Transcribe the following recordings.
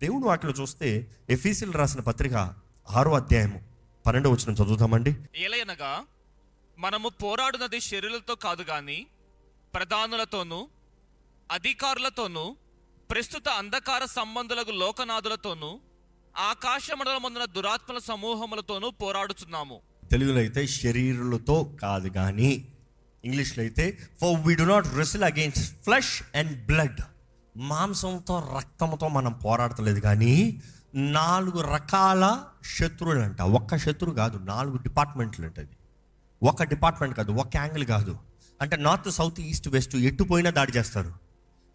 దేవుని వాటిలో చూస్తే ఎఫీసీలు రాసిన పత్రిక ఆరో అధ్యాయము పన్నెండో వచ్చిన చదువుతామండి ఏలయనగా మనము పోరాడునది శరీరులతో కాదు గాని ప్రధానులతోనూ అధికారులతోనూ ప్రస్తుత అంధకార సంబంధులకు లోకనాథులతోనూ ఆకాశ మండలమందున దురాత్మల సమూహములతోనూ పోరాడుచున్నాము. తెలుగులో అయితే శరీరులతో కాదు కానీ ఇంగ్లీష్లో అయితే for we do not wrestle against flesh and blood మాంసంతో రక్తంతో మనం పోరాడతలేదు కానీ నాలుగు రకాల శత్రువులు అంట ఒక్క శత్రువు కాదు నాలుగు డిపార్ట్మెంట్లు ఉంటుంది ఒక డిపార్ట్మెంట్ కాదు ఒక యాంగిల్ కాదు. అంటే నార్త్ సౌత్ ఈస్ట్ వెస్ట్ ఎటు పోయినా దాడి చేస్తారు.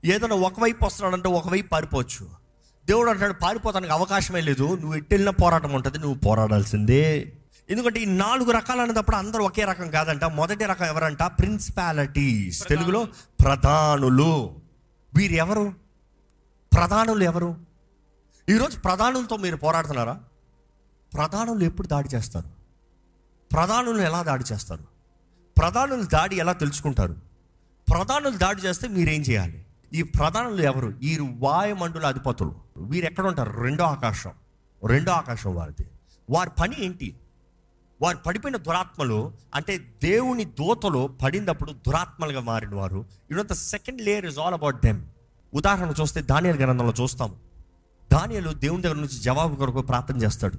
ఏదైనా ఒకవైపు వస్తున్నాడంటే ఒకవైపు పారిపోవచ్చు. దేవుడు అంటాడు పారిపోతానికి అవకాశమే లేదు. నువ్వు ఎటు వెళ్ళినా పోరాటం ఉంటుంది నువ్వు పోరాడాల్సిందే. ఎందుకంటే ఈ నాలుగు రకాలు అనేటప్పుడు అందరూ ఒకే రకం కాదంట. మొదటి రకం ఎవరంట? ప్రిన్సిపాలిటీస్. తెలుగులో ప్రధానులు. వీరెవరు? ప్రధానులు ఎవరు? ఈరోజు ప్రధానులతో మీరు పోరాడుతున్నారా? ప్రధానులు ఎప్పుడు దాడి చేస్తారు? ప్రధానులు ఎలా దాడి చేస్తారు? ప్రధానులు దాడి ఎలా తెలుసుకుంటారు? ప్రధానులు దాడి చేస్తే మీరేం చేయాలి? ఈ ప్రధానులు ఎవరు? ఈ వాయుమండల అధిపతులు. వీరు ఎక్కడ ఉంటారు రెండో ఆకాశం. రెండో ఆకాశం వారిది. వారి పని ఏంటి? వారు పడిపోయిన దురాత్మలు అంటే దేవుని దూతలో పడినప్పుడు దురాత్మలుగా మారిన వారు you know the second layer is all about them ఉదాహరణ చూస్తే దానియల్ గ్రంథంలో చూస్తాము. దానియలు దేవుని దగ్గర నుంచి జవాబు కొరకు ప్రార్థన చేస్తాడు.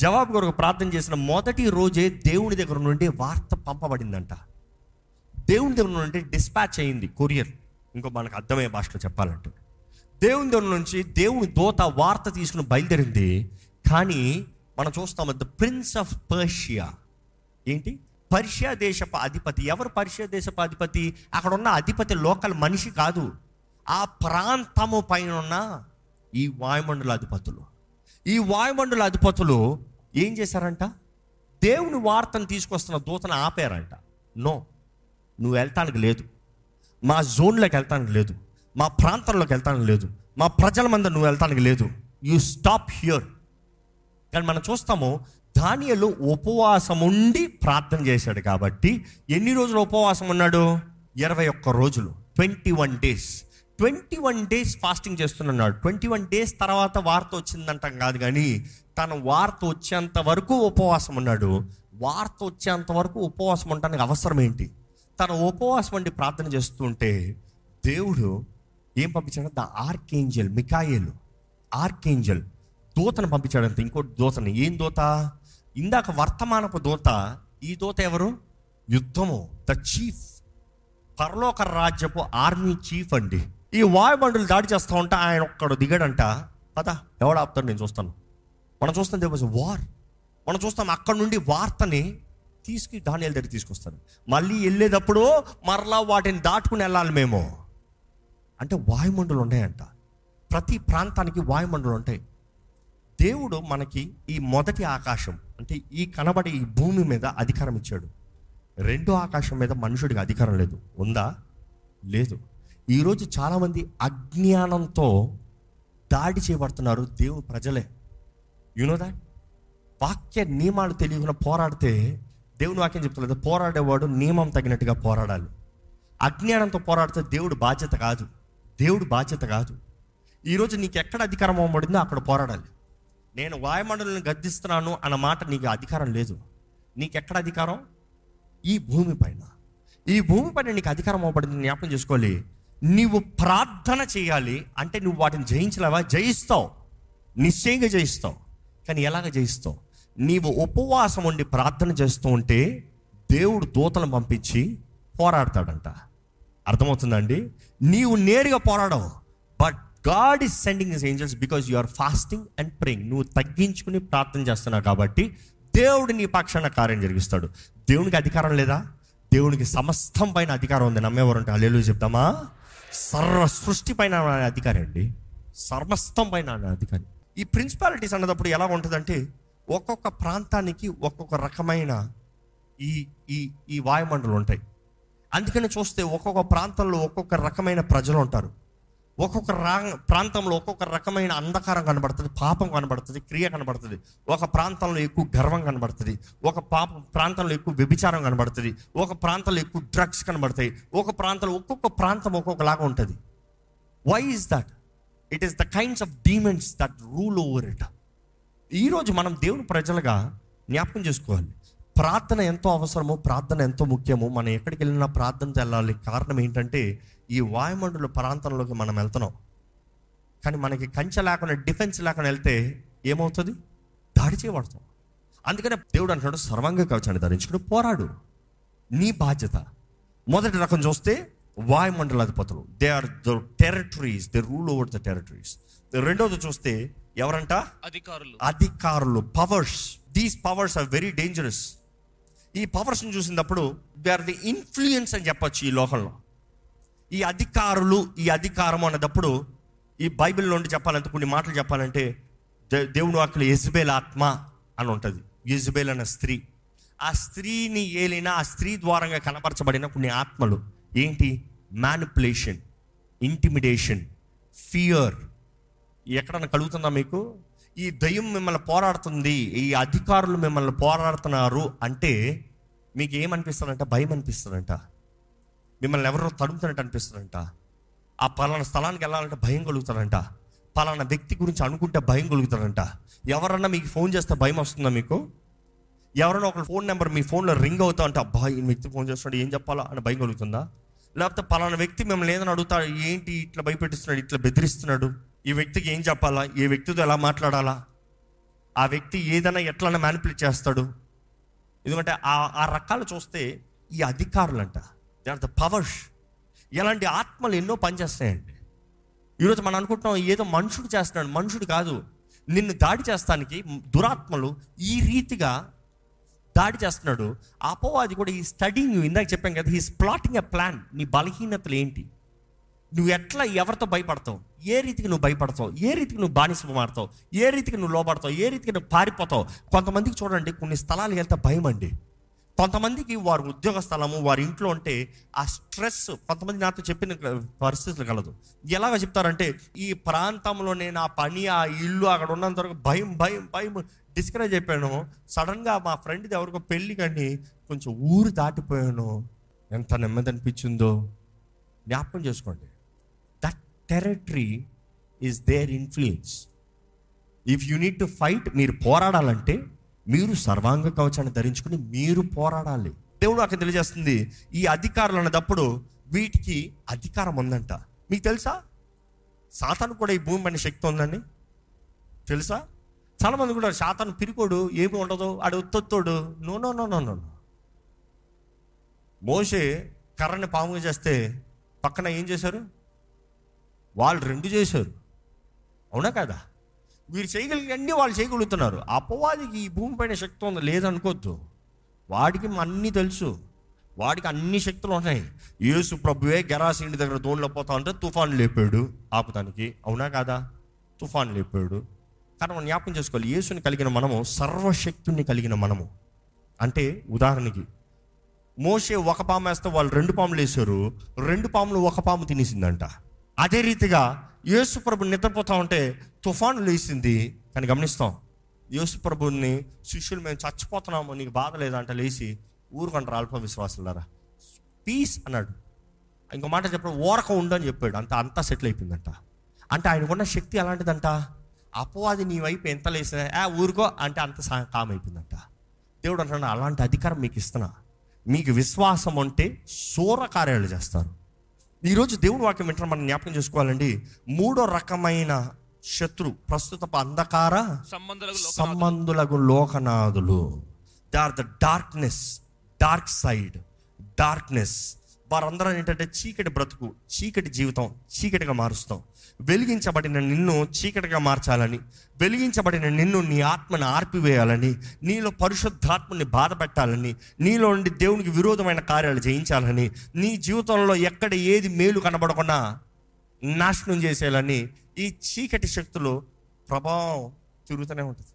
జవాబు కొరకు ప్రార్థన చేసిన మొదటి రోజే దేవుని దగ్గర నుండి వార్త పంపబడిందంట. దేవుని దగ్గర నుండి డిస్పాచ్ అయింది కొరియర్ ఇంకో మనకు అర్థమయ్యే భాషలో చెప్పాలంటే. దేవుని దగ్గర నుంచి దేవుని దోత వార్త తీసుకుని బయలుదేరింది. కానీ మనం చూస్తాం ద ప్రిన్స్ ఆఫ్ పర్షియా. ఏంటి? పర్షియా దేశపు అధిపతి. ఎవరు పర్షియా దేశపు అధిపతి? అక్కడ ఉన్న అధిపతి లోకల్ మనిషి కాదు. ఆ ప్రాంతము పైన ఉన్న ఈ వాయుమండల అధిపతులు. ఈ వాయుమండల అధిపతులు ఏం చేశారంట? దేవుని వార్తను తీసుకొస్తున్న దూతను ఆపారంట. నో నువ్వు వెళ్తానికి లేదు. మా జోన్లోకి వెళ్తానికి లేదు. మా ప్రాంతంలోకి వెళ్తానికి లేదు. మా ప్రజల మంద నువ్వు వెళ్తానికి లేదు. యు స్టాప్ హియర్ కానీ మనం చూస్తాము దానియలు ఉపవాసం ఉండి ప్రార్థన చేశాడు కాబట్టి ఎన్ని రోజులు ఉపవాసం ఉన్నాడు? ఇరవై ఒక్క రోజులు. Twenty one days. Twenty one days fasting చేస్తున్నాడు. ట్వంటీ వన్ డేస్ తర్వాత వార్త వచ్చిందంటాం కాదు కానీ తన వార్త వచ్చేంత వరకు ఉపవాసం ఉన్నాడు. వార్త వచ్చేంత వరకు ఉపవాసం ఉండడానికి అవసరం ఏంటి? తన ఉపవాసం వంటి ప్రార్థన చేస్తుంటే దేవుడు ఏం పంపించాడు? ద ఆర్కేంజల్ మికాయేలు. ఆర్కేంజల్. దూతను పంపించాడంత ఇంకోటి దూతని. ఏం దూత? ఇందాక వర్తమానపు దూత. ఈ దూత ఎవరు? యుద్ధము. The chief. పరలోక రాజ్యపు ఆర్మీ చీఫ్ అండి. ఈ వాయుమండలు దాడి చేస్తూ ఉంటే ఆయన ఒక్కడు దిగాడంట. పదా ఎవడు ఆపుతాడు నేను చూస్తాను. మనం చూస్తాం దే వార్ మనం చూస్తాం అక్కడ నుండి వార్తని తీసుకు ధాన్యాల దగ్గర తీసుకొస్తాను మళ్ళీ వెళ్ళేటప్పుడు మరలా వాటిని దాటుకుని వెళ్ళాలి మేము. అంటే వాయుమండలు ఉన్నాయంట. ప్రతి ప్రాంతానికి వాయుమండలు ఉంటాయి. దేవుడు మనకి ఈ మొదటి ఆకాశం అంటే ఈ కనబడే ఈ భూమి మీద అధికారం ఇచ్చాడు. రెండో ఆకాశం మీద మనుషుడికి అధికారం లేదు. ఉందా? లేదు. ఈరోజు చాలామంది అజ్ఞానంతో దాడి చేయబడుతున్నారు దేవుడు ప్రజలే. యునో దాట్ వాక్య నియమాలు తెలియకుండా పోరాడితే దేవుని వాక్యం చెప్తలేదు. పోరాడేవాడు నియమం తగినట్టుగా పోరాడాలి. అజ్ఞానంతో పోరాడితే దేవుడు బాధ్యత కాదు. దేవుడు బాధ్యత కాదు. ఈరోజు నీకు ఎక్కడ అధికారం అవ్వబడిందో అక్కడ పోరాడాలి. నేను వాయుమండలను గద్దిస్తున్నాను అన్న మాట నీకు అధికారం లేదు. నీకెక్కడ అధికారం? ఈ భూమి పైన. ఈ భూమి పైన నీకు అధికారం అవ్వబడింది జ్ఞాపకం చేసుకోవాలి. నీవు ప్రార్థన చేయాలి అంటే నువ్వు వాటిని జయించలేవా? జయిస్తావు. నిశ్చయంగా జయిస్తావు. కానీ ఎలాగ జయిస్తావు? నీవు ఉపవాసం ఉండి ప్రార్థన చేస్తూ ఉంటే దేవుడు దూతలను పంపించి పోరాడతాడంట. అర్థమవుతుందండి నీవు నేరుగా పోరాడవు but God is sending his angels because you are fasting and praying నువ్వు తగ్గించుకుని ప్రార్థన చేస్తున్నావు కాబట్టి దేవుడు నీ పక్షాన కార్యం జరిగిస్తాడు. దేవునికి అధికారం లేదా? దేవునికి సమస్తం పైన అధికారం ఉంది. నమ్మేవారంటే అల్లెలు చెప్తామా సర్వ సృష్టి పైన అధికారం అధికారి అండి. సర్వస్థం పైన అధికారి. ఈ ప్రిన్సిపాలిటీస్ అన్నదప్పుడు ఎలా ఉంటుందంటే ఒక్కొక్క ప్రాంతానికి ఒక్కొక్క రకమైన ఈ ఈ ఈ వాయుమండలు ఉంటాయి అందుకని చూస్తే ఒక్కొక్క ప్రాంతంలో ఒక్కొక్క రకమైన ప్రజలు ఉంటారు ఒక్కొక్క రా ప్రాంతంలో ఒక్కొక్క రకమైన అంధకారం కనబడుతుంది పాపం కనబడుతుంది క్రియ కనబడుతుంది. ఒక ప్రాంతంలో ఎక్కువ గర్వం కనబడుతుంది ఒక పాప ప్రాంతంలో ఎక్కువ వ్యభిచారం కనబడుతుంది ఒక ప్రాంతంలో ఎక్కువ డ్రగ్స్ కనబడతాయి ఒక ప్రాంతంలో ఒక్కొక్క ప్రాంతం ఒక్కొక్కలాగా ఉంటుంది. Why is that it is the kinds of demons that rule over it ఈరోజు మనం దేవుని ప్రజలుగా జ్ఞాపకం చేసుకోవాలి. ప్రార్థన ఎంతో అవసరమో ప్రార్థన ఎంతో ముఖ్యమో. మనం ఎక్కడికి వెళ్ళినా ప్రార్థన వెళ్ళాలి. కారణం ఏంటంటే ఈ వాయుమండల ప్రాంతంలోకి మనం వెళ్తున్నాం. కానీ మనకి కంచె లేకుండా డిఫెన్స్ లేకుండా వెళ్తే ఏమవుతుంది? దాడి చేయబడతాం. అందుకనే దేవుడు అంటున్నాడు సర్వాంగ కవచాన్ని ధరించుకుని పోరాడు. నీ బాధ్యత. మొదటి రకం చూస్తే వాయుమండల అధిపతులు. They are the territories they rule over the territories రెండోది చూస్తే ఎవరంట? అధికారులు. అధికారులు. Powers these powers are very dangerous ఈ పవర్స్ని చూసినప్పుడు దే ఆర్ ది ఇన్ఫ్లుయెన్స్ అని చెప్పచ్చు ఈ లోకంలో. ఈ అధికారులు ఈ అధికారం అన్నదప్పుడు ఈ బైబిల్ నుండి చెప్పాలంటే కొన్ని మాటలు చెప్పాలంటే దే- దేవుని వాక్యలో యజ్బేల్ ఆత్మ అని ఉంటుంది. యజ్బేల్ అన్న స్త్రీ. ఆ స్త్రీని ఏలిన ఆ స్త్రీ ద్వారంగా కనపరచబడిన కొన్ని ఆత్మలు ఏంటి? మ్యానిపులేషన్ ఇంటిమిడేషన్ ఫియర్ ఎక్కడన్నా కలుగుతుందా మీకు? ఈ దయ్యం మిమ్మల్ని పోరాడుతుంది ఈ అధికారులు మిమ్మల్ని పోరాడుతున్నారు అంటే మీకు ఏమనిపిస్తుందంట భయం అనిపిస్తుందంట మిమ్మల్ని ఎవరో తడుముతున్నట్టు అనిపిస్తుందంట. ఆ పలానా స్థలానికి వెళ్ళాలంటే భయం కలుగుతారంట పలానా వ్యక్తి గురించి అనుకుంటే భయం కలుగుతారంట ఎవరన్నా మీకు ఫోన్ చేస్తే భయం వస్తుందా మీకు? ఎవరైనా ఒక ఫోన్ నెంబర్ మీ ఫోన్లో రింగ్ అవుతా అంటే అబ్బా ఈ వ్యక్తి ఫోన్ చేస్తున్నాడు ఏం చెప్పాలా? అని భయం కలుగుతుందా? లేకపోతే పలానా వ్యక్తి మిమ్మల్ని ఏదైనా అడుగుతాడు ఏంటి ఇట్లా భయపెట్టిస్తున్నాడు ఇట్లా బెదిరిస్తున్నాడు? ఈ వ్యక్తికి ఏం చెప్పాలా? ఈ వ్యక్తితో ఎలా మాట్లాడాలా? ఆ వ్యక్తి ఏదైనా ఎట్లన్నా మ్యానిపులేట్ చేస్తాడు. ఎందుకంటే ఆ ఆ రకాలు చూస్తే ఈ అధికారులు అంట దే ఆర్ ద పవర్స్ ఇలాంటి ఆత్మలు ఎన్నో పనిచేస్తాయండి. ఈరోజు మనం అనుకుంటున్నాం ఏదో మనుషుడు చేస్తున్నాడు. మనుషుడు కాదు. నిన్ను దాడి చేస్తానికి దురాత్మలు ఈ రీతిగా దాడి చేస్తున్నాడు. అపోవాది కూడా ఈ స్టడీంగ్ ఇందాక చెప్పాం కదా హీస్ ప్లాటింగ్ ఎ ప్లాన్ నీ బలహీనతలు ఏంటి? నువ్వు ఎట్లా ఎవరితో భయపడతావు? ఏ రీతికి నువ్వు భయపడతావు? ఏ రీతికి నువ్వు బానిస మారుతావు? ఏ రీతికి నువ్వు లోపడతావు ఏ రీతికి నువ్వు పారిపోతావు? కొంతమందికి చూడండి కొన్ని స్థలాలకు వెళ్తే భయం అండి. కొంతమందికి వారి ఉద్యోగ స్థలము వారి ఇంట్లో ఉంటే ఆ స్ట్రెస్ కొంతమంది నాతో చెప్పిన పరిస్థితులు కలదు. ఎలాగ చెప్తారంటే ఈ ప్రాంతంలోనే నా పని ఆ ఇల్లు అక్కడ ఉన్నంత వరకు భయం భయం భయం డిస్కరేజ్ అయిపోయాను. సడన్గా మా ఫ్రెండ్ది ఎవరికో పెళ్ళి కానీ కొంచెం ఊరు దాటిపోయాను. ఎంత నెమ్మది అనిపించిందో. జ్ఞాపకం చేసుకోండి. Territory is their influence if you need to fight మీరు పోరాడాలంటే మీరు సర్వాంగ కవచాన్ని ధరించుకుని మీరు పోరాడాలి. దేవుడు అక్కడ తెలియజేస్తుంది ఈ అధికారులు అన్నదప్పుడు వీటికి అధికారం ఉందంట. మీకు తెలుసా? సాతాను కూడా ఈ భూమి పైన శక్తి ఉందండి. తెలుసా? చాలా మంది కూడా సాతాను పిరికోడు ఏమి ఉండదు ఆడు ఉత్తొత్తోడు. No no no no no మోసే కర్రని పాముగా చేస్తే పక్కన ఏం చేశారు? వాళ్ళు రెండు చేశారు. అవునా కదా? వీరు చేయగలిగినవన్నీ వాళ్ళు చేయగలుగుతున్నారు. అపవాదికి ఈ భూమిపైన శక్తి ఉంది లేదనుకోవద్దు వాడికి అన్నీ తెలుసు. వాడికి అన్ని శక్తులు ఉన్నాయి. యేసు ప్రభువే గెరాసీని దగ్గర దోణిలో పోతా ఉంటే తుఫాన్ లేపాడు ఆపుతానికి అవునా కాదా? తుఫాన్ లేపాడు. కానీ మనం జ్ఞాపకం చేసుకోవాలి యేసుని కలిగిన మనము సర్వశక్తుని కలిగిన మనము. అంటే ఉదాహరణకి మోసే ఒక పాము వేస్తే వాళ్ళు రెండు పాములు వేసారు రెండు పాములు ఒక పాము తినేసిందంట. అదే రీతిగా యేసుప్రభు నిద్రపోతా ఉంటే తుఫాను లేచింది. కానీ గమనిస్తాం యేసుప్రభుని శిష్యులు మేము చచ్చిపోతున్నాము నీకు బాధ లేదంట లేచి ఊరుకుంటారు అల్ప విశ్వాసులారా. పీస్ అన్నాడు. ఇంకో మాట చెప్పాడు ఓరక ఉండని చెప్పాడు. అంత అంతా సెటిల్ అయిపోయిందంట. అంటే ఆయనకున్న శక్తి ఎలాంటిదంట? అపవాది నీ వైపు ఎంత లేసినా ఆ ఊరుకో అంటే అంత సా- కామ్ అయిపోయిందంట. దేవుడు అంటున్నాడు అలాంటి అధికారం మీకు ఇస్తున్నా. మీకు విశ్వాసం ఉంటే శూర కార్యాలు చేస్తారు. ఈరోజు దేవుడు వాక్యం వింటున్న మనం జ్ఞాపకం చేసుకోవాలండి. మూడో రకమైన శత్రు ప్రస్తుత అంధకార. సంబంధులకు లోకనాథులు. They are the darkness dark side darkness వారందరూ ఏంటంటే చీకటి బ్రతుకు చీకటి జీవితం చీకటిగా మారుస్తాం. వెలిగించబడిన నిన్ను చీకటిగా మార్చాలని వెలిగించబడిన నిన్ను నీ ఆత్మను ఆర్పివేయాలని నీలో పరిశుద్ధాత్మని బాధ పెట్టాలని నీలో నుండి దేవునికి విరోధమైన కార్యాలు చేయించాలని నీ జీవితంలో ఎక్కడ ఏది మేలు కనబడకుండా నాశనం చేసేయాలని ఈ చీకటి శక్తులు ప్రభావం తిరుగుతూనే ఉంటుంది.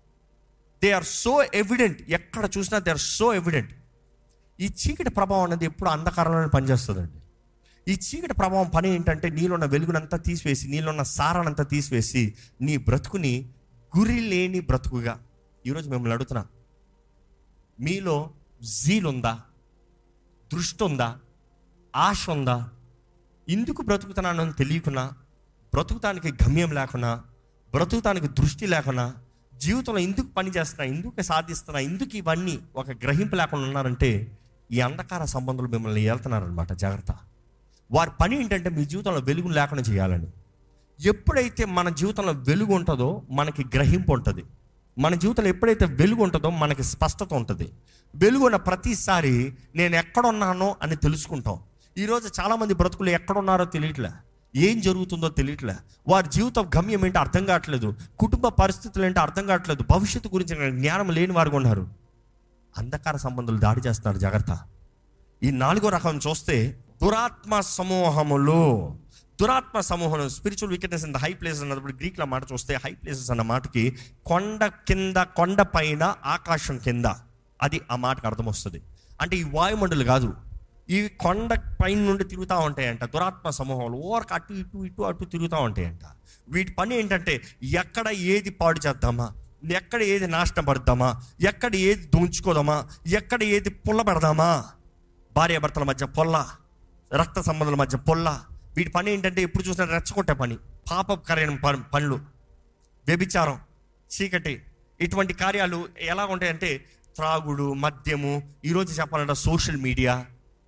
దే ఆర్ సో ఎవిడెంట్ ఎక్కడ చూసినా దే ఆర్ సో ఎవిడెంట్ ఈ చీకటి ప్రభావం అనేది ఎప్పుడు అంధకారంలోనే పనిచేస్తుందండి. ఈ చీకటి ప్రభావం పని ఏంటంటే నీళ్ళున్న వెలుగునంతా తీసివేసి నీళ్ళున్న సారానంతా తీసివేసి నీ బ్రతుకుని గురి లేని బ్రతుకుగా ఈరోజు మిమ్మల్ని అడుగుతున్నా. మీలో జీలుందా? దృష్టి ఉందా ఆశ ఉందా ఎందుకు బ్రతుకుతున్నాను తెలియకున్నా? బ్రతుకుతానికి గమ్యం లేకున్నా? బ్రతుకుతానికి దృష్టి లేకున్నా? జీవితంలో ఎందుకు పని చేస్తున్నా? ఎందుకు సాధిస్తున్నా? ఎందుకు ఇవన్నీ ఒక గ్రహింపు లేకుండా ఉన్నారంటే ఈ అంధకార సంబంధాలు మిమ్మల్ని వెళ్తున్నారనమాట జాగ్రత్త. వారి పని ఏంటంటే మీ జీవితంలో వెలుగు లేకుండా చేయాలని. ఎప్పుడైతే మన జీవితంలో వెలుగు ఉంటుందో మనకి గ్రహింపు ఉంటుంది. మన జీవితంలో ఎప్పుడైతే వెలుగు ఉంటుందో మనకి స్పష్టత ఉంటుంది. వెలుగు ఉన్న ప్రతిసారి నేను ఎక్కడున్నానో అని తెలుసుకుంటాం. ఈరోజు చాలామంది బ్రతుకులు ఎక్కడున్నారో తెలియట్లే. ఏం జరుగుతుందో తెలియట్లే. వారి జీవిత గమ్యం ఏంటో అర్థం కావట్లేదు. కుటుంబ పరిస్థితులు ఏంటో అర్థం కావట్లేదు. భవిష్యత్తు గురించి జ్ఞానం లేని వారు ఉన్నారు. అంధకార సంబంధాలు దాడి చేస్తున్నారు జాగ్రత్త. ఈ నాలుగో రకం చూస్తే దురాత్మ సమూహములు. దురాత్మ సమూహం spiritual wickedness in the high places అన్నప్పుడు గ్రీక్లో మాట చూస్తే హై ప్లేసెస్ అన్న మాటకి కొండ కింద కొండ పైన ఆకాశం కింద. అది ఆ మాటకు అర్థం వస్తుంది. అంటే ఈ వాయుమండలు కాదు. ఈ కొండ పైన నుండి తిరుగుతూ ఉంటాయంట. దురాత్మ సమూహాలు ఓరకు అటు ఇటు ఇటు అటు తిరుగుతూ ఉంటాయంట. వీటి పని ఏంటంటే ఎక్కడ ఏది పాడు చేద్దామా? ఎక్కడ ఏది నాశనం పడదామా ఎక్కడ ఏది దూంచుకోదామా? ఎక్కడ ఏది పుల్ల పెడదామా భార్యాభర్తల మధ్య పొల్ల రక్త సంబంధాల మధ్య పొల్ల. వీటి పని ఏంటంటే ఎప్పుడు చూసినా రెచ్చగొట్టే పని. పాపకరైన ప- పనులు. వ్యభిచారం చీకటి. ఇటువంటి కార్యాలు ఎలా ఉంటాయంటే త్రాగుడు మద్యము ఈరోజు చెప్పాలంటే సోషల్ మీడియా.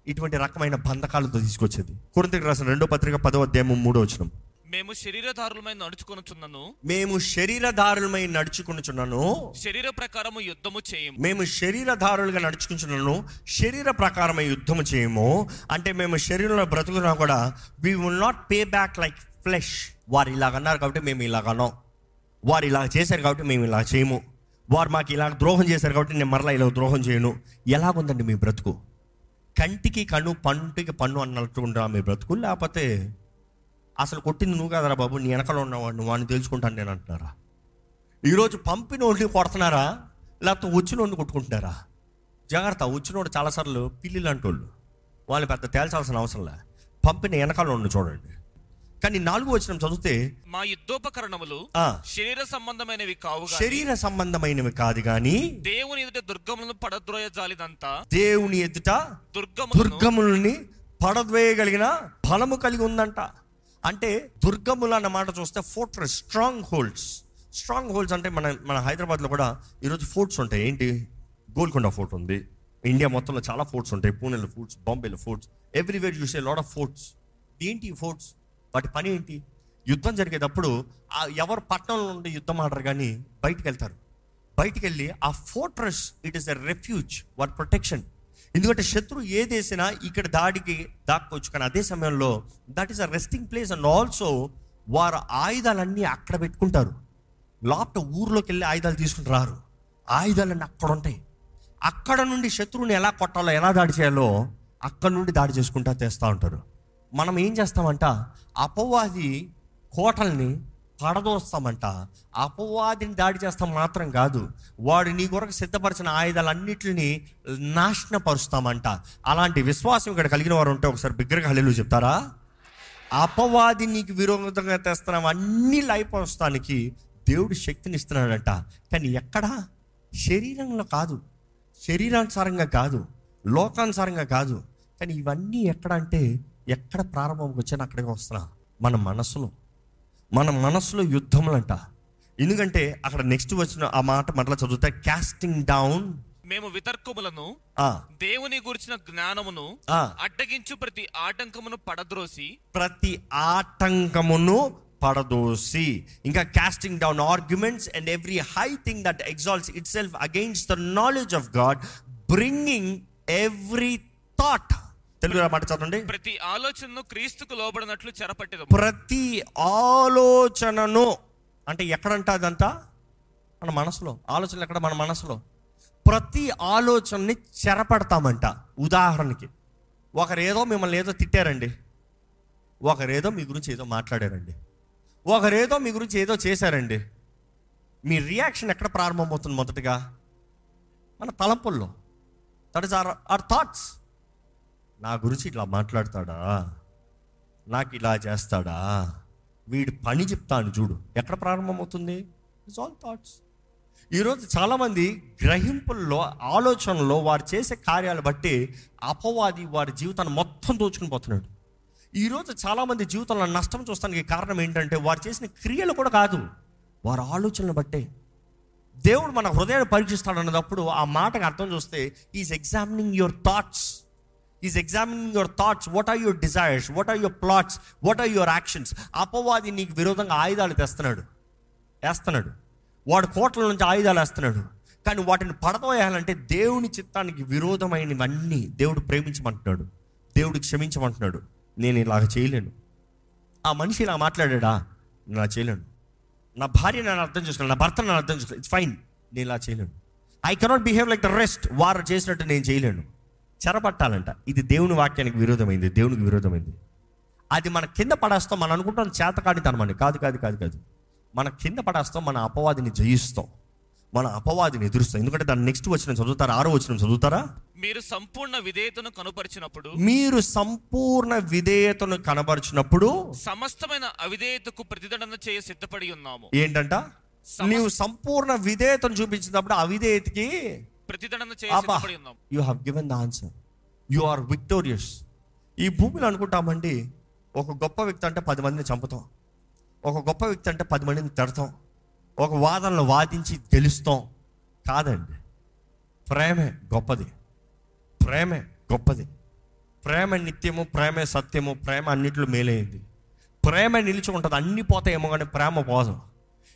ఇటువంటి రకమైన బంధకాలతో తీసుకొచ్చేది. కొరింతకి రాసిన రెండో పత్రిక పదో అధ్యాయం మూడో వచ్చినాం మేము శరీరధారులమై నడుచుకొనుచున్నను. మేము శరీరధారులమై నడుచుకునిచున్నాను. శరీర ప్రకారము యుద్ధము చేయము. మేము శరీరధారులుగా నడుచుకుంటున్నాను శరీర ప్రకారమే యుద్ధము చేయము. అంటే మేము శరీరంలో బ్రతుకున్నా కూడా we will not pay back like flesh వారు ఇలాగ అన్నారు కాబట్టి మేము ఇలాగ అన్నాం. వారు ఇలా చేశారు కాబట్టి మేము ఇలా చేయము. వారు మాకు ఇలా ద్రోహం చేశారు కాబట్టి నేను మరలా ఇలా ద్రోహం చేయను. ఎలాగుందండి మీ బ్రతుకు? కంటికి కన్ను పంటికి పన్ను అన్నట్టు ఉంటా మీ బ్రతుకు? లేకపోతే అసలు కొట్టింది నువ్వు కదరా బాబు నీ వెనకాల ఉన్నవాడు నువ్వు వాడిని తెలుసుకుంటాను నేను అంటున్నారా? ఈరోజు పంపినోడిని కొడుతున్నారా? లేకపోతే వచ్చినోడిని కొట్టుకుంటున్నారా? జాగ్రత్త వచ్చినోడు చాలాసార్లు పిల్లిలు అంటోళ్ళు వాళ్ళు పెద్ద తేల్చాల్సిన అవసరం లే. పంపిన వెనకాల ఉండి చూడండి. కానీ నాలుగు వచ్చిన చదివితే మా యుద్ధోపకరణములు శరీర సంబంధమైనవి కావు గాని శరీర సంబంధమైనవి కాదు కానీ దేవుని ఎదుట దుర్గములను పడద్రోయ జాలిదంతా దేవుని ఎదుట దుర్గములను దుర్గములని పడద్వేయగలిగిన బలము కలిగి ఉందంట. అంటే దుర్గములు అన్న మాట చూస్తే fortress strongholds strongholds అంటే మన మన హైదరాబాద్లో కూడా ఈరోజు ఫోర్ట్స్ ఉంటాయి. ఏంటి? గోల్కొండ ఫోర్ట్ ఉంది. ఇండియా మొత్తంలో చాలా ఫోర్ట్స్ ఉంటాయి. పూణేలో ఫోర్ట్స్ బాంబేలో ఫోర్ట్స్ ఎవ్రీవేర్ చూసే లాడ్ ఆఫ్ ఫోర్ట్స్ ఏంటి ఫోర్ట్స్ వాటి పని ఏంటి? యుద్ధం జరిగేటప్పుడు ఆ ఎవరు పట్టణంలో ఉండి యుద్ధం ఆడరు కానీ బయటికి వెళ్తారు. బయటికి వెళ్ళి ఆ fortress it is a refuge what protection ఎందుకంటే శత్రు ఏదేసినా ఇక్కడ దాడికి దాక్కోవచ్చు. కానీ అదే సమయంలో that is a resting place and also వారు ఆయుధాలన్నీ అక్కడ పెట్టుకుంటారు. లోపల ఊర్లోకి వెళ్ళి ఆయుధాలు తీసుకుని రారు. ఆయుధాలన్నీ అక్కడ ఉంటాయి. అక్కడ నుండి శత్రువుని ఎలా కొట్టాలో ఎలా దాడి చేయాలో అక్కడ నుండి దాడి చేసుకుంటా చేస్తూ ఉంటారు. మనం ఏం చేస్తామంట అపవాది కోటల్ని పడదోస్తామంట అపవాదిని దాడి చేస్తాం మాత్రం కాదు. వాడు నీ కొరకు సిద్ధపరిచిన ఆయుధాలన్నింటినీ నాశనపరుస్తామంట. అలాంటి విశ్వాసం ఇక్కడ కలిగిన వారు ఉంటే ఒకసారి బిగ్గరగా హల్లెలూయా చెప్తారా? అపవాది నీకు విరోధంగా తెస్తున్నాం అన్ని లైపోస్తానికి దేవుడు శక్తిని ఇస్తున్నాడంట కానీ ఎక్కడా? శరీరంలో కాదు. శరీరానుసారంగా కాదు. లోకానుసారంగా కాదు. కానీ ఇవన్నీ ఎక్కడ అంటే ఎక్కడ ప్రారంభంకి వచ్చాను అక్కడికి వస్తున్నా. మన మనసులో. మన మనసులో యుద్ధములంట. ఎందుకంటే అక్కడ నెక్స్ట్ వచ్చిన ఆ మాట మరలా చదివితే కాస్టింగ్ డౌన్ మేము వితర్కములను దేవుని గురించిన జ్ఞానమును. అడ్డగించు ప్రతి ఆటంకమును పడద్రోసి. ప్రతి ఆటంకమును పడదోసి ఇంకా casting down arguments and every high thing that exalts itself against the knowledge of God bringing every thought Telugu మాట చదవండి. ప్రతి ఆలోచనను క్రీస్తుకు లోబడినట్లు చెరపట్టెదము. ప్రతి ఆలోచనను అంటే ఎక్కడంట అదంతా? మన మనసులో. ఆలోచనలు ఎక్కడ? మన మనసులో. ప్రతి ఆలోచనని చెరపడతామంట. ఉదాహరణకి ఒకరేదో మిమ్మల్ని ఏదో తిట్టారండి. ఒకరేదో మీ గురించి ఏదో మాట్లాడారండి. ఒకరేదో మీ గురించి ఏదో చేశారండి. మీ రియాక్షన్ ఎక్కడ ప్రారంభమవుతుంది మొదటగా? మన తలంపుల్లో. That is our our thoughts నా గురించి ఇట్లా మాట్లాడతాడా? నాకు ఇలా చేస్తాడా? వీడి పని చెప్తాను చూడు. ఎక్కడ ప్రారంభమవుతుంది? ఇట్స్ ఆల్ థాట్స్ ఈరోజు చాలామంది గ్రహింపుల్లో ఆలోచనలో వారు చేసే కార్యాలు బట్టి అపవాది వారి జీవితాన్ని మొత్తం దోచుకుని పోతున్నాడు. ఈరోజు చాలామంది జీవితంలో నష్టం చూస్తానికి కారణం ఏంటంటే వారు చేసిన క్రియలు కూడా కాదు. వారి ఆలోచనలు బట్టే. దేవుడు మన హృదయాన్ని పరీక్షిస్తాడు అన్నప్పుడు ఆ మాటకు అర్థం చూస్తే is examining your thoughts is examining your thoughts what are your desires what are your plots what are your actions అపవాది నీకు విరోధంగా ఆయుధాలు తెస్తున్నాడు. వేస్తున్నాడు. వాడు కోట్ల నుంచి ఆయుధాలు వేస్తున్నాడు. కానీ వాటిని పడదోయాలంటే దేవుని చిత్తానికి విరోధమైనవన్నీ దేవుడు ప్రేమించమంటున్నాడు. దేవుడు క్షమించమంటున్నాడు. నేను ఇలాగ చేయలేను. ఆ మనిషి ఇలా మాట్లాడాడా? నేను ఇలా చేయలేను. నా భార్య నన్ను అర్థం చేసుకున్నాను నా భర్త నన్ను అర్థం చేసుకోవాలి ఇట్స్ ఫైన్ నేను ఇలా చేయలేను. I cannot behave like the rest వారు చేసినట్టు నేను చేయలేను. చెరపట్టాలంట. ఇది దేవుని వాక్యానికి విరోధమైంది దేవునికి విరోధమైంది. అది మన కింద పడేస్తాం మనం అనుకుంటాం చేతకాడితనం అని కాదు కాదు కాదు కాదు. మన కింద పడేస్తాం మన అపవాదిని జయిస్తాం. మన అపవాదిని ఎదురుస్తాం. ఎందుకంటే దాన్ని నెక్స్ట్ వచ్చిన చదువుతారా? ఆరో వచ్చిన చదువుతారా? మీరు సంపూర్ణ విధేయతను కనుపరిచినప్పుడు మీరు సంపూర్ణ విధేయతను కనబరిచినప్పుడు సమస్తమైన అవిధేయతకు ప్రతిదండన చేయ సిద్ధపడి ఉన్నాము. ఏంటంట? నీవు సంపూర్ణ విధేయతను చూపించినప్పుడు అవిధేయతకి ప్రతిదండన ఉన్నాము you have given the answer you are victorious ఈ భూమిలో అనుకుంటామండి ఒక గొప్ప వ్యక్తి అంటే పది మందిని చంపుతాం. ఒక గొప్ప వ్యక్తి అంటే పది మందిని తిడతాం. ఒక వాదనలో వాదించి గెలుస్తాం. కాదండి. ప్రేమే గొప్పది. ప్రేమే గొప్పది. ప్రేమ నిత్యము ప్రేమే సత్యము ప్రేమ అన్నిట్లో మేలైంది. ప్రేమ నిలిచి ఉంటుంది. అన్ని పోతాయేమో కానీ ప్రేమ పోదు.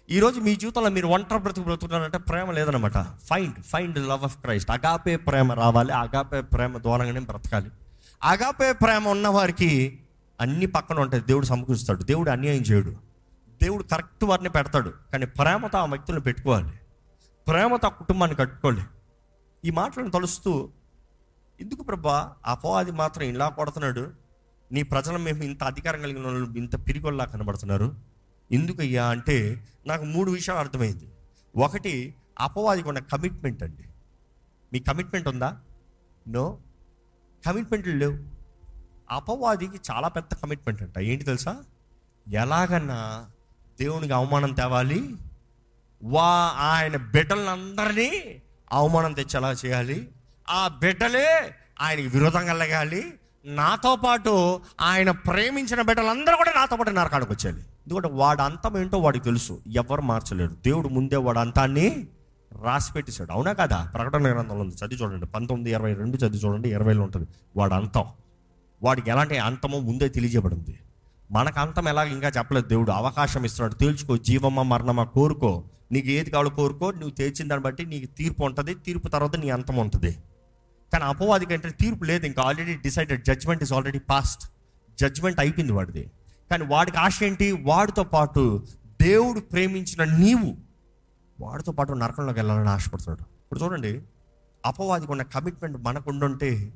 ఈరోజు మీ జీవితంలో మీరు ఒంటరి బ్రతుకు బ్రతుకుతున్నారంటే ప్రేమ లేదనమాట find find love of Christ agape ప్రేమ రావాలి. అగాపే ప్రేమ దూరంగానే బ్రతకాలి. అగాపే ప్రేమ ఉన్నవారికి అన్ని పక్కన ఉంటాయి. దేవుడు సమకూరుస్తాడు. దేవుడు అన్యాయం చేయడు. దేవుడు కరెక్ట్ వారిని పెడతాడు. కానీ ప్రేమతో ఆ వ్యక్తులను పెట్టుకోవాలి. ప్రేమతో ఆ కుటుంబాన్ని కట్టుకోవాలి. ఈ మాటలను తలుస్తూ ఎందుకు ప్రభా? అపవాది మాత్రం ఇలా కొడుతున్నాడు. నీ ప్రజలు మేము ఇంత అధికారం కలిగిన వాళ్ళు ఇంత పిరిగొల్లా కనబడుతున్నారు. ఎందుకయ్యా అంటే నాకు మూడు విషయాలు అర్థమైంది. ఒకటి అపవాదికి ఉన్న కమిట్మెంట్ అండి. మీ కమిట్మెంట్ ఉందా? నో కమిట్మెంట్లు లేవు. అపవాదికి చాలా పెద్ద కమిట్మెంట్ అంట. ఏంటి తెలుసా? ఎలాగన్నా దేవునికి అవమానం తేవాలి. వా ఆయన బిడ్డలందరినీ అవమానం తెచ్చేలా చేయాలి. ఆ బిడ్డలే ఆయనకి విరోధంగా లగాలి నాతో పాటు ఆయన ప్రేమించిన బిడ్డలందరూ కూడా నాతో పాటు నరకానికి వచ్చేయాలి. ఎందుకంటే వాడు అంతం ఏంటో వాడికి తెలుసు. ఎవరు మార్చలేరు. దేవుడు ముందే వాడు అంతాన్ని రాసిపెట్టేశాడు అవునా కదా? ప్రకటన గ్రంథంలో ఉంది. చదివి చూడండి. పంతొమ్మిది ఇరవై రెండు చదివి చూడండి. ఇరవైలో ఉంటుంది. వాడు అంతం వాడికి ఎలాంటి అంతమో ముందే తెలియజేయబడింది. మనకు అంతం ఎలాగ ఇంకా చెప్పలేదు దేవుడు. అవకాశం ఇస్తున్నాడు. తేల్చుకో. జీవమా మరణమా కోరుకో. నీకు ఏది కావాలో కోరుకో. నువ్వు తేల్చిన దాన్ని బట్టి నీకు తీర్పు ఉంటుంది. తీర్పు తర్వాత నీ అంతం ఉంటుంది. కానీ అపవాదికి అంటే తీర్పు లేదు. ఇంకా already decided judgement is already passed judgement అయిపోయింది వాడిది. కానీ వాడికి ఆశ ఏంటి? వాడితో పాటు దేవుడు ప్రేమించిన నీవు వాడితో పాటు నరకంలోకి వెళ్ళాలని ఆశపడుతున్నాడు. ఇప్పుడు చూడండి అపవాదికి ఉన్న కమిట్మెంట్ మనకు ఉండుంటే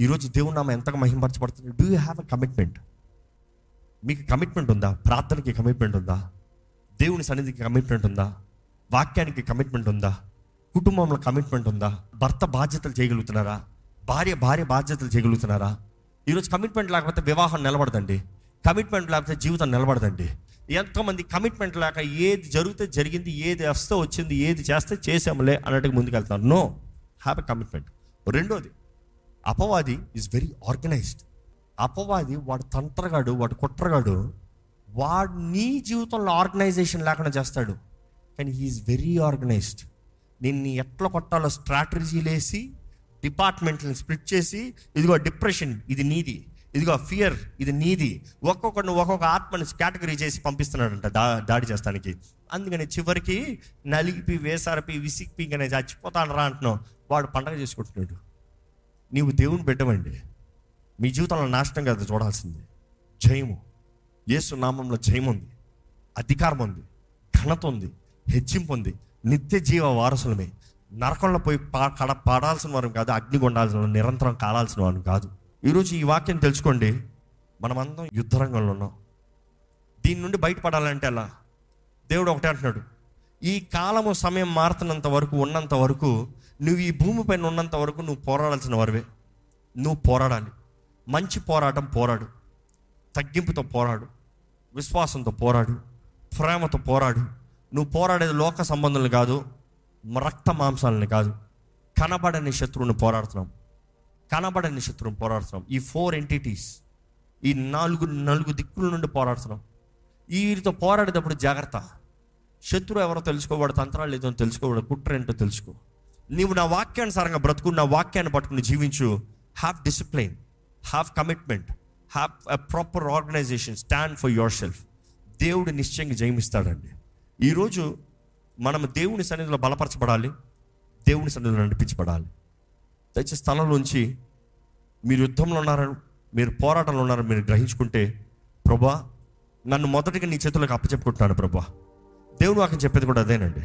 ఈరోజు దేవుడు నామ ఎంతగా మహింపరచబడుతుంది? Do you have a commitment మీకు కమిట్మెంట్ ఉందా? ప్రార్థనకి కమిట్మెంట్ ఉందా? దేవుని సన్నిధికి కమిట్మెంట్ ఉందా? వాక్యానికి కమిట్మెంట్ ఉందా? కుటుంబంలో కమిట్మెంట్ ఉందా? భర్త బాధ్యతలు చేయగలుగుతున్నారా? భార్య భార్య బాధ్యతలు చేయగలుగుతున్నారా? ఈరోజు కమిట్మెంట్ లేకపోతే వివాహం నిలబడదండి. కమిట్మెంట్ లేకపోతే జీవితం నిలబడదండి. ఎంతోమంది కమిట్మెంట్ లేక ఏది జరిగితే జరిగింది ఏది వస్తే వచ్చింది ఏది చేస్తే చేసాములే అన్నట్టుగా ముందుకెళ్తున్నారు నో హ్యావ్ ఎ కమిట్మెంట్. రెండోది అపవాది ఈజ్ వెరీ ఆర్గనైజ్డ్ అపవాది వాడు తంత్రగాడు వాడు కుట్రగాడు వాడు నీ జీవితంలో ఆర్గనైజేషన్ లేకుండా చేస్తాడు. కానీ హీఈస్ వెరీ ఆర్గనైజ్డ్ నిన్ను ఎట్లా కొట్టాలో స్ట్రాటజీ వేసి డిపార్ట్మెంట్లను స్ప్లిట్ చేసి ఇదిగో డిప్రెషన్ ఇది నీది. ఇదిగో ఫియర్ ఇది నీది ఒక్కొక్కడిని ఒక్కొక్క ఆత్మని కేటగిరీ చేసి పంపిస్తున్నాడంట దా దాడి చేస్తానికి. అందుకని చివరికి నలిపి వేసారపి విసిక్పి ఇంకా చచ్చిపోతాను రా అంటున్నావు. వాడు పండగ చేసుకుంటున్నాడు. నీవు దేవుని పెట్టవండి మీ జీవితంలో నాశనం కాదు చూడాల్సింది. జయము. యేసు నామంలో జయం ఉంది. అధికారం ఉంది. ఘనత ఉంది. హెచ్చింపు ఉంది. నిత్య జీవ వారసులమే. నరకంలో పోయి పా కడ పాడాల్సిన వారు కాదు అగ్ని కొండాల్సిన నిరంతరం కాలాల్సిన వారు కాదు. ఈరోజు ఈ వాక్యం తెలుసుకోండి. మనమందరం యుద్ధరంగంలో ఉన్నాం. దీని నుండి బయటపడాలంటే ఎలా? దేవుడు ఒకటే అంటున్నాడు. ఈ కాలము సమయం మారుతున్నంత వరకు ఉన్నంత వరకు నువ్వు ఈ భూమిపైన ఉన్నంత వరకు నువ్వు పోరాడాల్సిన వరవే. నువ్వు పోరాడాలి. మంచి పోరాటం పోరాడు. తగ్గింపుతో పోరాడు. విశ్వాసంతో పోరాడు. ప్రేమతో పోరాడు. నువ్వు పోరాడేది లోక సంబంధాలు కాదు రక్త మాంసాలని కాదు. కనబడని శత్రువుని పోరాడుతున్నాం. కనబడని శత్రువుని పోరాడుతున్నాం. ఈ ఫోర్ ఎంటిటీస్ ఈ నాలుగు నలుగు దిక్కుల నుండి పోరాడుతున్నాం. వీరితో పోరాడేటప్పుడు జాగ్రత్త. శత్రువు ఎవరో తెలుసుకోవాడు తంత్రాలు ఏదో తెలుసుకోవాడు కుట్ర ఏంటో తెలుసుకో. నీవు నా వాక్యానుసారంగా బ్రతుకు నా వాక్యాన్ని పట్టుకుని జీవించు. Have discipline have commitment have a proper organisation stand for yourself దేవుడు నిశ్చయంగా జయమిస్తాడండి. ఈరోజు మనం దేవుని సన్నిధిలో బలపరచబడాలి దేవుని సన్నిధిలో నడిపించబడాలి. దయచేసి స్థలంలోంచి మీరు యుద్ధంలో ఉన్నారని మీరు పోరాటంలో ఉన్నారని మీరు గ్రహించుకుంటే ప్రభా నన్ను మొదటిగా నీ చేతులకు అప్పచెప్పుకుంటున్నాను ప్రభా. దేవుడు వాకని చెప్పేది కూడా అదేనండి.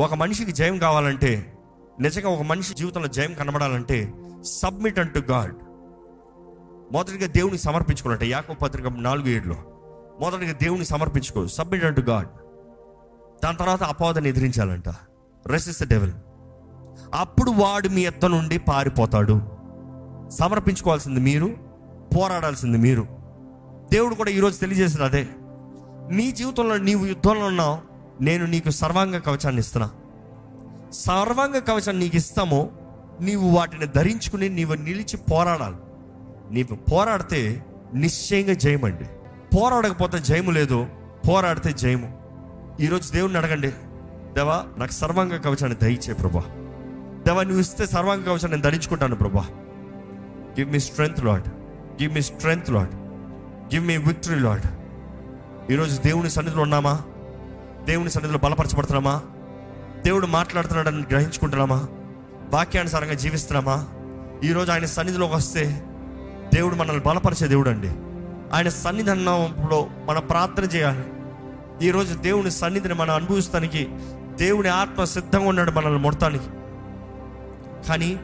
ఒక మనిషికి జయం కావాలంటే నిజంగా ఒక మనిషి జీవితంలో జయం కనబడాలంటే సబ్మిట్ అంటు గాడ్ మొదటిగా దేవుని సమర్పించుకోవాలంటే యాకో పత్రిక నాలుగు ఏడులో మొదటిగా దేవుని సమర్పించుకో సబ్మిట్ అంటు గాడ్ దాని తర్వాత అపవాదాన్ని ఎదిరించాలంట. రెసిస్ ద డెవల్ అప్పుడు వాడు మీ ఎత్త నుండి పారిపోతాడు. సమర్పించుకోవాల్సింది మీరు పోరాడాల్సింది మీరు. దేవుడు కూడా ఈరోజు తెలియజేసింది అదే. నీ జీవితంలో నీవు యుద్ధంలో ఉన్నావు నేను నీకు సర్వాంగ కవచాన్ని ఇస్తున్నా. సర్వాంగ కవచాన్ని నీకు ఇస్తామో నీవు వాటిని ధరించుకుని నీవు నిలిచి పోరాడాలి. నీవు పోరాడితే నిశ్చయంగా జయమండి. పోరాడకపోతే జయము లేదు పోరాడితే జయము. ఈరోజు దేవుణ్ణి అడగండి దేవా నాకు సర్వాంగ కవచాన్ని దయచే ప్రభా. దేవా నువ్వు ఇస్తే సర్వాంగ కవచం నేను ధరించుకుంటాను ప్రభా. Give me strength Lord give me strength Lord give me victory Lord ఈరోజు దేవుని సన్నిధిలో ఉన్నామా? దేవుని సన్నిధిలో బలపరచబడుతున్నామా? దేవుడు మాట్లాడుతున్నాడని గ్రహించుకుంటున్నామా? వాక్యానుసారంగా జీవిస్తున్నామా? ఈరోజు ఆయన సన్నిధిలోకి వస్తే దేవుడు మనల్ని బలపరిచే దేవుడు అండి ఆయన సన్నిధి అన్నప్పుడు మనం ప్రార్థన చేయాలి. ఈరోజు దేవుని సన్నిధిని మనం అనుభవిస్తానికి దేవుని ఆత్మ సిద్ధంగా ఉన్నాడు మనల్ని ముడతానికి. కానీ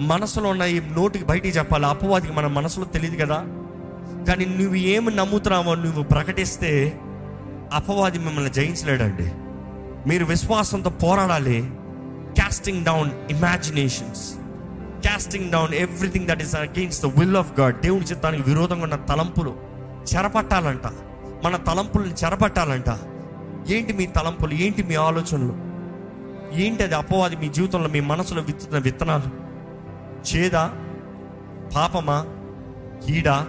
మనసులో ఉన్న ఈ నోటికి బయటికి చెప్పాలి. అపవాదికి మన మనసులో తెలియదు కదా. కానీ నువ్వు ఏమి నమ్ముతున్నావో నువ్వు ప్రకటిస్తే అపవాది మిమ్మల్ని జయించలేడండి. మీరు విశ్వాసంతో పోరాడాలి. Casting down imaginations casting down everything that is against the will of God దేవుని చిత్తానికి విరోధంగా ఉన్న తలంపులు చెరపట్టాలంట. మన తలంపులను చెరపట్టాలంట. ఏంటి మీ తలంపులు? ఏంటి మీ ఆలోచనలు? ఏంటి అది అపవాది మీ జీవితంలో మీ మనసులో విత్తుతున్న విత్తనాలు? చేదా? పాపమా? కీడా?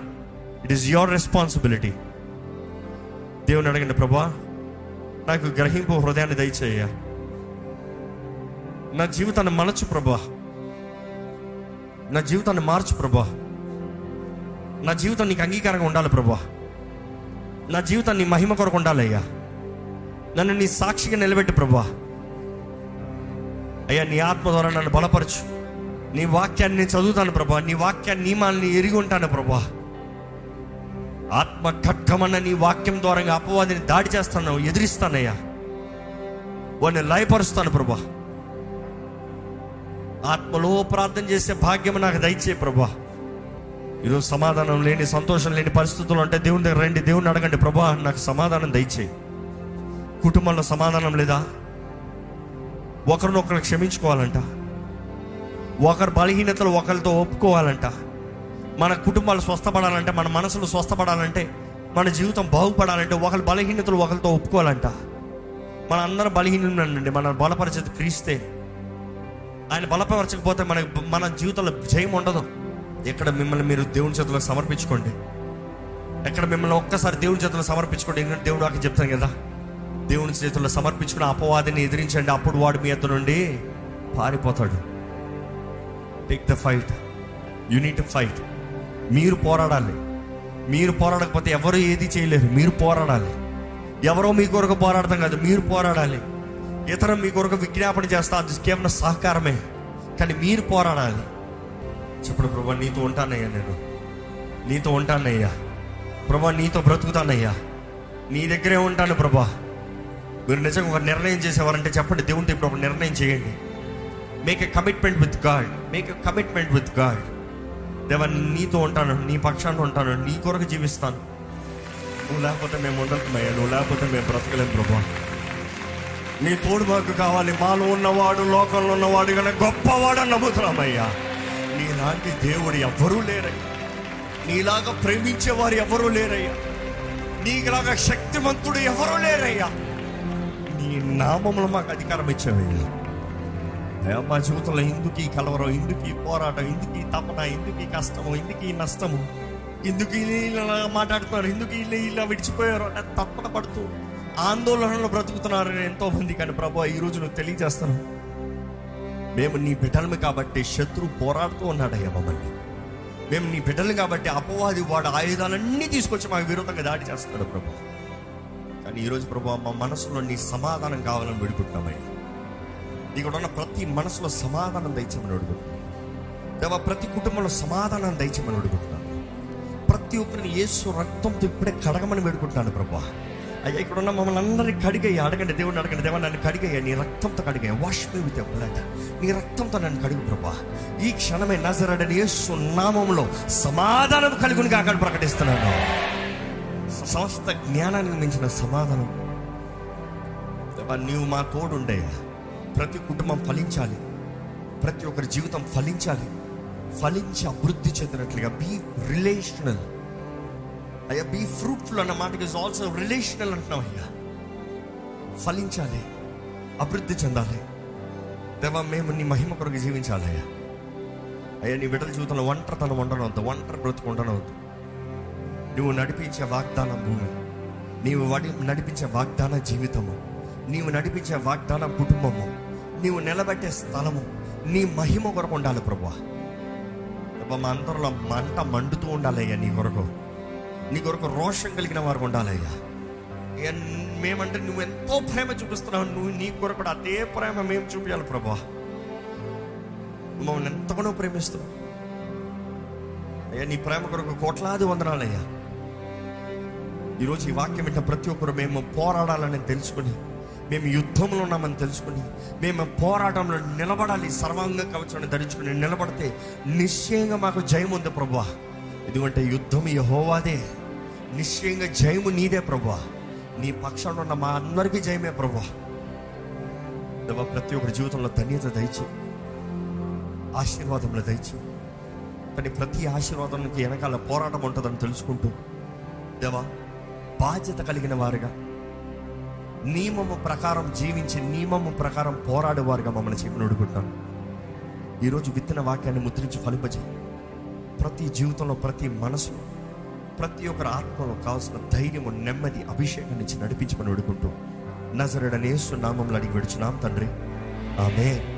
ఇట్ ఈస్ యువర్ రెస్పాన్సిబిలిటీ దేవుని అడగండి ప్రభా నాకు గ్రహింపు హృదయాన్ని దయచేయ నా జీవితాన్ని మలచు ప్రభా. నా జీవితాన్ని మార్చు ప్రభా. నా జీవితం నీకు అంగీకారంగా ఉండాలి ప్రభా. నా జీవితాన్ని మహిమ కొరకు ఉండాలయ్యా. నన్ను నీ సాక్షిగా నిలబెట్టు ప్రభా. అయ్యా నీ ఆత్మ ద్వారా నన్ను బలపరచు. నీ వాక్యాన్ని నేను చదువుతాను ప్రభా. నీ వాక్యాన్ని నియమాలని ఎరిగి ఉంటాను ప్రభా. ఆత్మ ఖడ్గమన్న నీ వాక్యం ద్వారా అపవాదిని దాడి చేస్తాను ఎదిరిస్తానయ్యా. వాడిని లయపరుస్తాను ప్రభా. ఆత్మలో ప్రార్థన చేసే భాగ్యం నాకు దయచే ప్రభా. ఈరోజు సమాధానం లేని సంతోషం లేని పరిస్థితులు అంటే దేవుని దగ్గర రండి దేవుని అడగండి ప్రభా నాకు సమాధానం దయచేయి. కుటుంబంలో సమాధానం లేదా? ఒకరినొకరు క్షమించుకోవాలంట. ఒకరి బలహీనతలు ఒకరితో ఒప్పుకోవాలంట. మన కుటుంబాలు స్వస్థపడాలంటే మన మనసులు స్వస్థపడాలంటే మన జీవితం బాగుపడాలంటే ఒకరి బలహీనతలు ఒకరితో ఒప్పుకోవాలంట. మన అందరం బలహీనండి మన బలపరిచేది క్రీస్తే. ఆయన బలపరచకపోతే మన మన జీవితంలో జయం ఉండదు. ఎక్కడ మిమ్మల్ని మీరు దేవుని చేతిలో సమర్పించుకోండి. ఎక్కడ మిమ్మల్ని ఒక్కసారి దేవుని చేతిలో సమర్పించుకోండి. ఎందుకంటే దేవుడు ఆకి చెప్తాను కదా. దేవుని చేతుల్లో సమర్పించుకుని అపవాదిని ఎదిరించండి. అప్పుడు వాడు మీ అతను నుండి పారిపోతాడు. Take the fight unit fight మీరు పోరాడాలి. మీరు పోరాడకపోతే ఎవరు ఏది చేయలేరు. మీరు పోరాడాలి. ఎవరో మీ కొరకు పోరాడతాం కాదు. మీరు పోరాడాలి. ఇతరం మీ కొరకు విజ్ఞాపన చేస్తా. అది కేవలం సహకారమే. కానీ మీరు పోరాడాలి. చెప్పడు ప్రభా నీతో ఉంటానయ్యా నేను. నీతో ఉంటానయ్యా. ప్రభా నీతో బ్రతుకుతానయ్యా. నీ దగ్గరే ఉంటాను ప్రభా. మీరు నిజంగా ఒక నిర్ణయం చేసేవారంటే చెప్పండి దేవునితో ఇప్పుడు ఒక నిర్ణయం చేయండి. Make a commitment with God make a commitment with God దేవ నీతో ఉంటాను నీ పక్షాన్ని ఉంటాను నీ కొరకు జీవిస్తాను. నువ్వు లేకపోతే మేము ఉండలేమయ్యా నువ్వు లేకపోతే మేము బ్రతకలేం ప్రభా. నీ తోడు మాకు కావాలి మాలో ఉన్నవాడు లోకంలో ఉన్నవాడు కానీ గొప్పవాడు నమ్ముతున్నామయ్యా. నీలాంటి దేవుడు ఎవ్వరూ లేరయ్యా. నీలాగా ప్రేమించేవారు ఎవరూ లేరయ్యా. నీకులాగా శక్తిమంతుడు ఎవరూ లేరయ్యా. నీ నామంలో మాకు అధికారం ఇచ్చావయ్యా మా జీవితంలో ఎందుకు ఈ కలవరం? ఎందుకు ఈ పోరాటం? ఎందుకు ఈ తపన? ఎందుకు ఈ కష్టము? ఎందుకు ఈ నష్టము? ఎందుకు ఇలా మాట్లాడుతున్నారు? ఎందుకు వీళ్ళు ఇలా విడిచిపోయారు? అంటే తప్పన పడుతూ ఆందోళనలో బ్రతుకుతున్నారు ఎంతో మంది కానీ ప్రభు ఈ రోజు నువ్వు తెలియజేస్తాను మేము నీ బిడ్డలమే కాబట్టి శత్రు పోరాడుతూ ఉన్నాడయ్యా మమ్మల్ని. మేము నీ బిడ్డలు కాబట్టి అపవాది వాడు ఆయుధాలన్నీ తీసుకొచ్చి మాకు విరోధంగా దాడి చేస్తున్నాడు ప్రభు. ఈరోజు ప్రభు మా మనసులో నీ సమాధానం కావాలని వేడుకుంటున్నామయ్యా. ఇక్కడ ఉన్న ప్రతి మనసులో సమాధానం దయచేమని వేడుకుంటున్నాం. దేవా ప్రతి కుటుంబంలో సమాధానం దయచేమని అడుగుతున్నాను ప్రతి ఒక్కరిని ఏసు రక్తంతో ఇప్పుడే కడగమని వేడుకుంటున్నాను ప్రభా. అయ్యా ఇక్కడ ఉన్న మమ్మల్ని అందరినీ కడిగయ్యా. అడగండి దేవుడిని అడగండి. దేవా నన్ను కడిగయ్యా. నీ రక్తంతో కడిగయ్యా. వాష్ మీ విత్ బ్లడ్ నీ రక్తంతో నన్ను కడుగు ప్రభా. ఈ క్షణమే నజరడని యేసు నామంలో సమాధానం కలుగుని అక్కడ ప్రకటిస్తున్నాను. సమస్త జ్ఞానానికి మించిన సమాధానం. నీవు మా తోడుండే ప్రతి కుటుంబం ఫలించాలి. ప్రతి ఒక్కరి జీవితం ఫలించాలి. ఫలించి అభివృద్ధి చెందినట్లుగా బీ రిలేషనల్ అయ్యా బీ ఫ్రూట్ఫుల్ అన్న మాటకి ఇస్ ఆల్సో రిలేషనల్ అంటున్నాం అయ్యా. ఫలించాలి. అభివృద్ధి చెందాలి. దేవా మేము నీ మహిమ కొరకు జీవించాలి అయ్యా. అయ్యా నీ బిడ్డల జీవితంలో ఒంటరితనం ఉండనవద్దు. ఒంటరి బ్రతుకు ఉండనవద్దు. నువ్వు నడిపించే వాగ్దానం భూమి. నీవు వడి నడిపించే వాగ్దాన జీవితము. నీవు నడిపించే వాగ్దాన కుటుంబము. నీవు నిలబెట్టే స్థలము. నీ మహిమ కొరకు ఉండాలి ప్రభా మా అందరిలో మంట మండుతూ ఉండాలయ్యా నీ కొరకు. నీ కొరకు రోషం కలిగిన వారు ఉండాలయ్యా. మేమంటే నువ్వు ఎంతో ప్రేమ చూపిస్తున్నావు. నువ్వు నీ కొరకు కూడా అదే ప్రేమ మేము చూపించాలి ప్రభా మమ్మల్ని ఎంతగానో ప్రేమిస్తున్నావు. అయ్యా నీ ప్రేమ కొరకు కోట్లాది వందనాలయ్యా. ఈరోజు ఈ వాక్యం వింటే ప్రతి ఒక్కరు మేము పోరాడాలని తెలుసుకుని మేము యుద్ధంలో ఉన్నామని తెలుసుకుని మేము పోరాటంలో నిలబడాలి సర్వాంగ కవచాన్ని ధరించుకుని నిలబడితే నిశ్చయంగా మాకు జయం ఉంది ప్రభా ఎందుకంటే యుద్ధం యహోవాదే. నిశ్చయంగా జయము నీదే ప్రభా నీ పక్షంలో ఉన్న మా అందరికీ జయమే ప్రభా దేవా ప్రతి ఒక్కరి జీవితంలో ధన్యత దయచు ఆశీర్వాదంలో దయచు కానీ ప్రతి ఆశీర్వాదానికి వెనకాల పోరాటం ఉంటుందని తెలుసుకుంటూ దేవా బాధ్యత కలిగిన వారుగా. నియమము ప్రకారం జీవించి నియమము ప్రకారం పోరాడేవారుగా మమ్మల్ని చెప్పి అడుగుంటాను ఈరోజు విత్తన వాక్యాన్ని ముద్రించి ఫలింపజేయి. ప్రతి జీవితంలో ప్రతి మనసులో ప్రతి ఒక్కరి ఆత్మలో కావాల్సిన ధైర్యము నెమ్మది అభిషేకం నుంచి నడిపించమని అడుగుంటూ నజరడనేసు నామంలో అడిగి విడుచున్నాం తండ్రి. ఆమె